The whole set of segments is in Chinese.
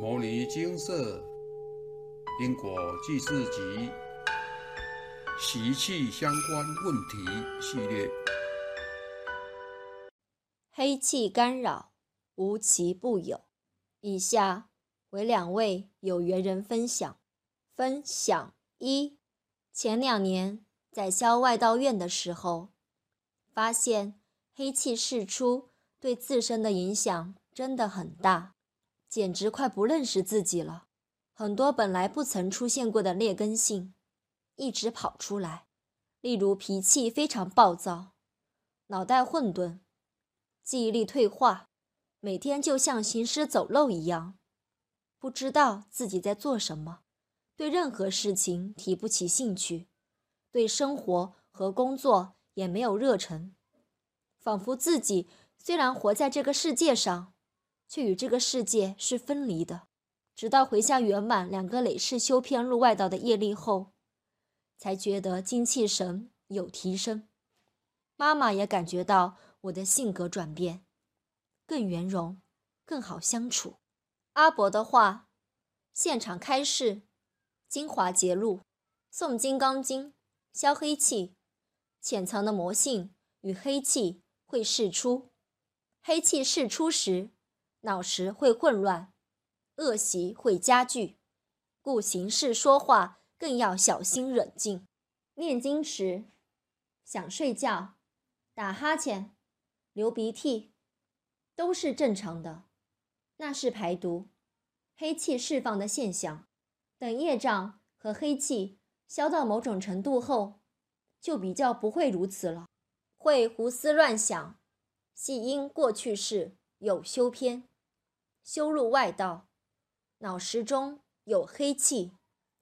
《摩尼金色因果记事集》习气相关问题系列。黑气干扰，无奇不有。以下为两位有缘人分享。分享一：前两年在消外道院的时候，发现黑气释出对自身的影响真的很大。简直快不认识自己了，很多本来不曾出现过的劣根性，一直跑出来。例如脾气非常暴躁，脑袋混沌，记忆力退化，每天就像行尸走肉一样，不知道自己在做什么，对任何事情提不起兴趣，对生活和工作也没有热忱，仿佛自己虽然活在这个世界上。却与这个世界是分离的，直到回向圆满两个累世修偏入外道的业力后，才觉得精气神有提升。妈妈也感觉到我的性格转变，更圆融，更好相处。阿伯的话，现场开示：精华节录，诵金刚经，消黑气，潜藏的魔性与黑气会释出，黑气释出时。脑时会混乱，恶习会加剧，故行事说话更要小心冷静。念经时想睡觉、打哈欠、流鼻涕，都是正常的，那是排毒、黑气释放的现象。等业障和黑气消到某种程度后，就比较不会如此了。会胡思乱想，系因过去式有修偏。修入外道，脑识中有黑气，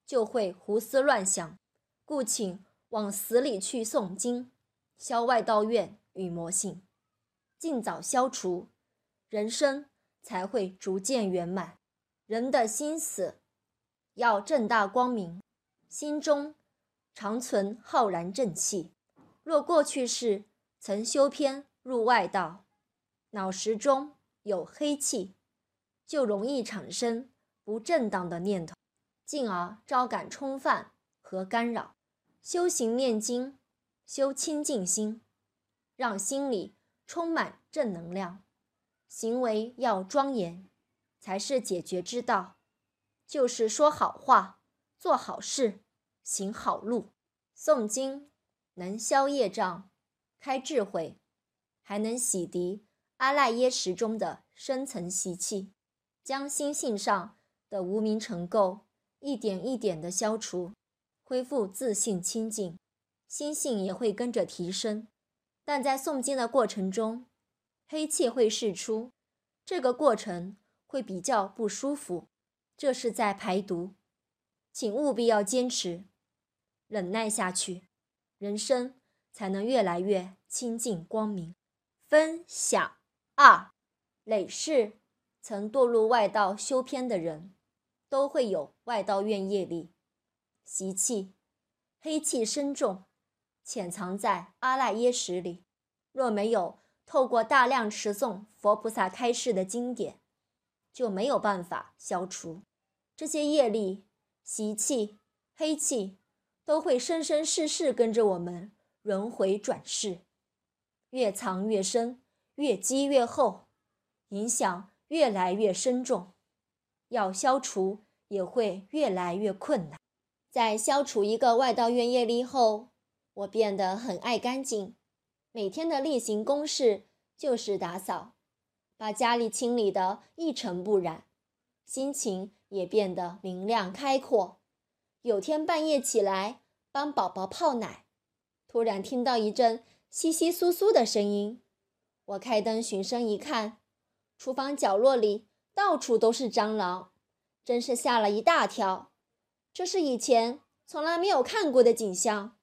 就会胡思乱想，故请往死里去诵经，消外道怨与魔性，尽早消除，人生才会逐渐圆满。人的心思要正大光明，心中常存浩然正气。若过去世曾修偏入外道，脑识中有黑气。就容易产生不正当的念头，进而招感冲犯和干扰。修行念经，修清净心，让心里充满正能量。行为要庄严，才是解决之道。就是说好话，做好事，行好路。诵经能消业障，开智慧，还能洗涤阿赖耶识中的深层习气。将心性上的无名尘垢一点一点的消除，恢复自信清净，心性也会跟着提升。但在诵经的过程中，黑气会释出，这个过程会比较不舒服，这是在排毒，请务必要坚持，忍耐下去，人生才能越来越清净光明。分享二，累世。曾堕入外道修偏的人，都会有外道怨业力习气，黑气深重，潜藏在阿赖耶识里。若没有透过大量持诵佛菩萨开示的经典，就没有办法消除这些业力习气、黑气，都会生生世世跟着我们轮回转世，越藏越深，越积越厚，影响。越来越深重，要消除也会越来越困难。在消除一个外道怨业力后，我变得很爱干净。每天的例行公事就是打扫，把家里清理得一尘不染，心情也变得明亮开阔。有天半夜起来帮宝宝泡奶，突然听到一阵窸窸窣窣的声音，我开灯循声一看。厨房角落里到处都是蟑螂，真是吓了一大跳。这是以前从来没有看过的景象。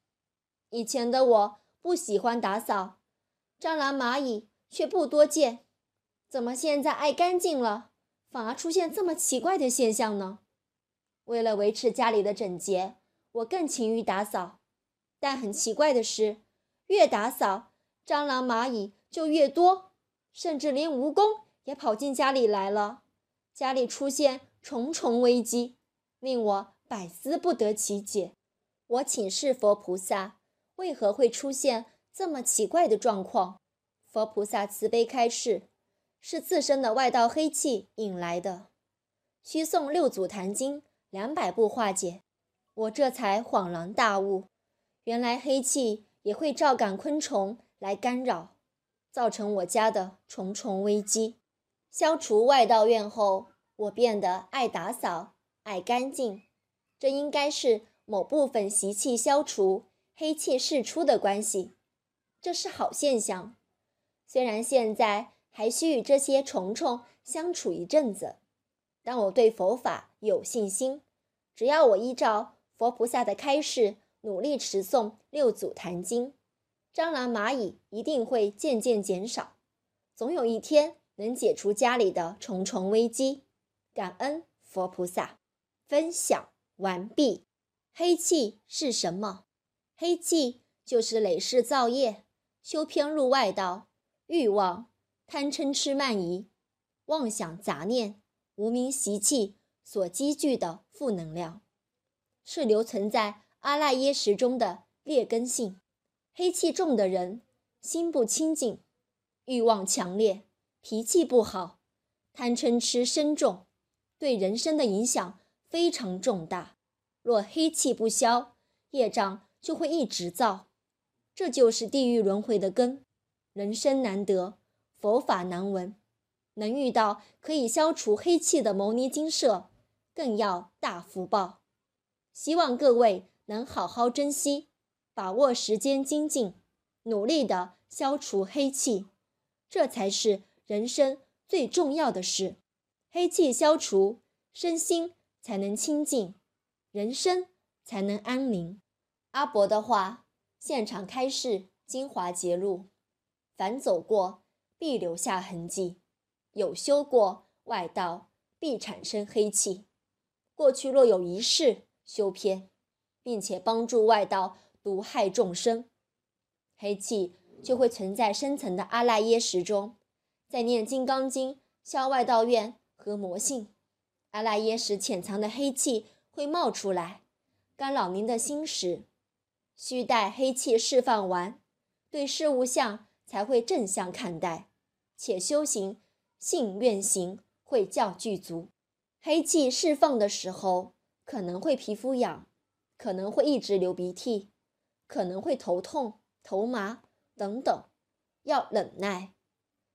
以前的我不喜欢打扫，蟑螂蚂蚁却不多见。怎么现在爱干净了，反而出现这么奇怪的现象呢？为了维持家里的整洁，我更勤于打扫。但很奇怪的是，越打扫，蟑螂蚂蚁就越多，甚至连蜈蚣。也跑进家里来了，家里出现重重危机，令我百思不得其解。我请示佛菩萨，为何会出现这么奇怪的状况？佛菩萨慈悲开示，是自身的外道黑气引来的，需诵六祖坛经两百部化解。我这才恍然大悟，原来黑气也会照感昆虫来干扰，造成我家的重重危机。消除外道怨后，我变得爱打扫、爱干净，这应该是某部分习气消除、黑气释出的关系，这是好现象。虽然现在还需与这些虫虫相处一阵子，但我对佛法有信心，只要我依照佛菩萨的开示，努力持诵六祖坛经，蟑螂蚂蚁一定会渐渐减少，总有一天。能解除家里的重重危机，感恩佛菩萨。分享完毕。黑气是什么？黑气就是累世造业、修偏入外道、欲望、贪嗔痴慢疑、妄想杂念、无名习气所积聚的负能量，是留存在阿赖耶识中的劣根性。黑气重的人，心不清净，欲望强烈。脾气不好，贪嗔痴深重，对人生的影响非常重大。若黑气不消，业障就会一直造，这就是地狱轮回的根。人生难得，佛法难闻，能遇到可以消除黑气的牟尼精舍，更要大福报。希望各位能好好珍惜，把握时间精进，努力的消除黑气，这才是。人生最重要的是，黑气消除，身心才能清净，人生才能安宁。阿伯的话，现场开示精华节录：凡走过，必留下痕迹；有修过外道，必产生黑气。过去若有一事修偏，并且帮助外道毒害众生，黑气就会存在深层的阿赖耶识中。在念《金刚经》消外道怨和魔性，阿赖耶识潜藏的黑气会冒出来，干扰您的心识。需待黑气释放完，对事物相才会正向看待，且修行信愿行会较具足。黑气释放的时候，可能会皮肤痒，可能会一直流鼻涕，可能会头痛、头麻等等，要忍耐。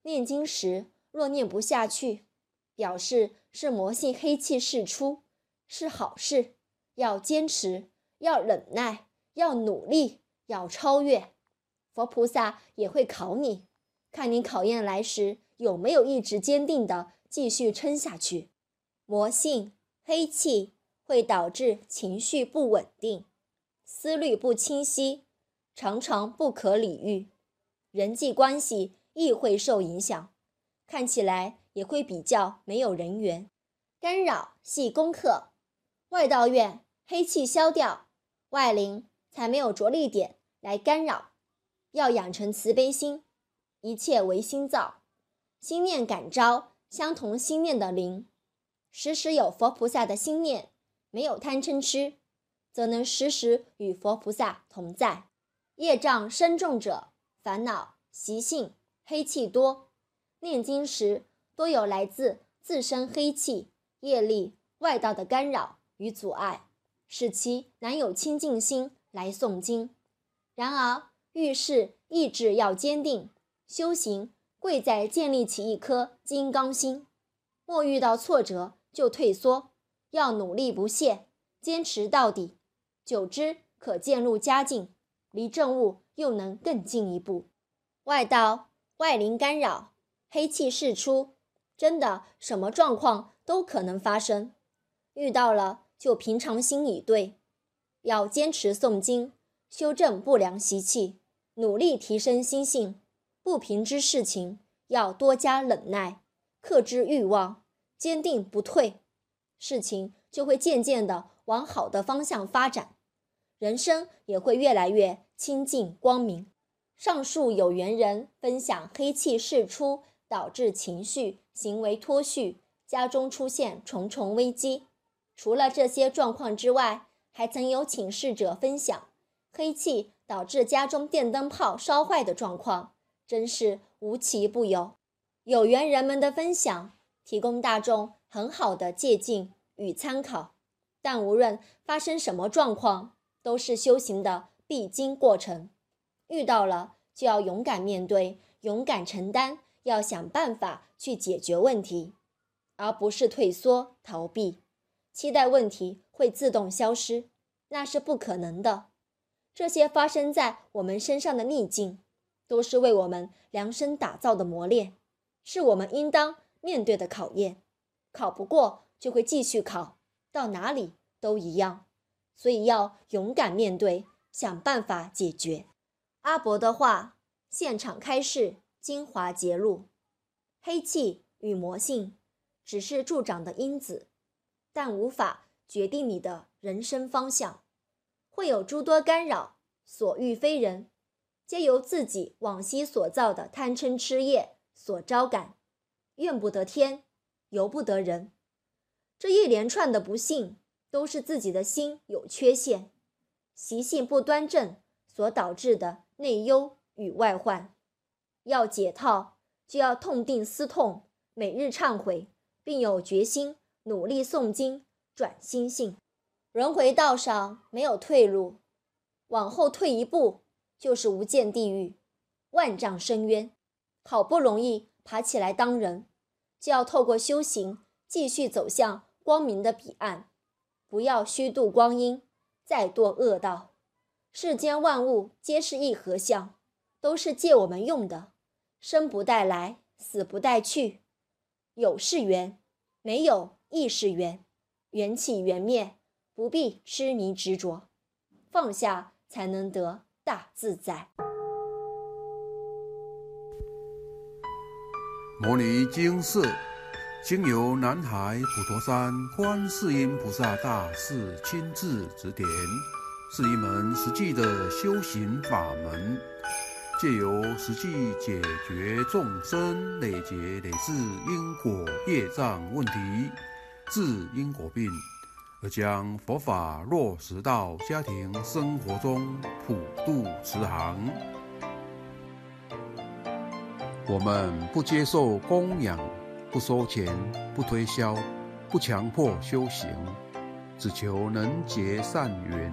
念经时若念不下去，表示是魔性黑气释出，是好事。要坚持，要忍耐，要努力，要超越。佛菩萨也会考你，看你考验来时有没有意志坚定的继续撑下去。魔性黑气会导致情绪不稳定，思虑不清晰，常常不可理喻，人际关系。亦会受影响，看起来也会比较没有人缘。干扰系功课，外道院黑气消掉，外灵才没有着力点来干扰。要养成慈悲心，一切唯心造，心念感召相同心念的灵，时时有佛菩萨的心念，没有贪嗔痴，则能时时与佛菩萨同在。业障深重者，烦恼习性。黑气多，念经时多有来自自身黑气、业力、外道的干扰与阻碍，使其难有清净心来诵经。然而遇事意志要坚定，修行贵在建立起一颗金刚心。莫遇到挫折就退缩，要努力不懈，坚持到底。久之可渐入佳境，离正悟又能更进一步。外道。外灵干扰，黑气释出，真的什么状况都可能发生。遇到了就平常心以对，要坚持诵经，修正不良习气，努力提升心性。不平之事情要多加忍耐，克制欲望，坚定不退，事情就会渐渐的往好的方向发展，人生也会越来越清净光明。上述有缘人分享黑气释出导致情绪行为脱序家中出现重重危机。除了这些状况之外，还曾有请示者分享黑气导致家中电灯泡烧坏的状况，真是无奇不有。有缘人们的分享，提供大众很好的借鉴与参考。但无论发生什么状况，都是修行的必经过程。遇到了就要勇敢面对，勇敢承担，要想办法去解决问题，而不是退缩逃避。期待问题会自动消失，那是不可能的。这些发生在我们身上的逆境，都是为我们量身打造的磨练，是我们应当面对的考验。考不过就会继续考，到哪里都一样。所以要勇敢面对，想办法解决。阿伯的话，现场开示精华揭露：黑气与魔性只是助长的因子。但无法决定你的人生方向，会有诸多干扰，所遇非人，皆由自己往昔所造的贪嗔痴业所招感，怨不得天，尤不得人。这一连串的不幸，都是自己的心有缺陷，习性不端正所导致的内忧与外患。要解套，就要痛定思痛，每日忏悔，并有决心。努力诵经，转心性。轮回道上没有退路，往后退一步就是无间地狱、万丈深渊。好不容易爬起来当人，就要透过修行继续走向光明的彼岸。不要虚度光阴，再堕恶道。世间万物皆是一合相，都是借我们用的。生不带来，死不带去。有是缘，没有。亦是缘，缘起缘灭，不必痴迷执着，放下才能得大自在。摩尼经释，经由南海普陀山观世音菩萨大士亲自指点，是一门实际的修行法门，借由实际解决众生累劫累世因果业障问题。治因果病，而将佛法落实到家庭生活中，普度慈航。我们不接受供养，不收钱，不推销，不强迫修行，只求能结善缘，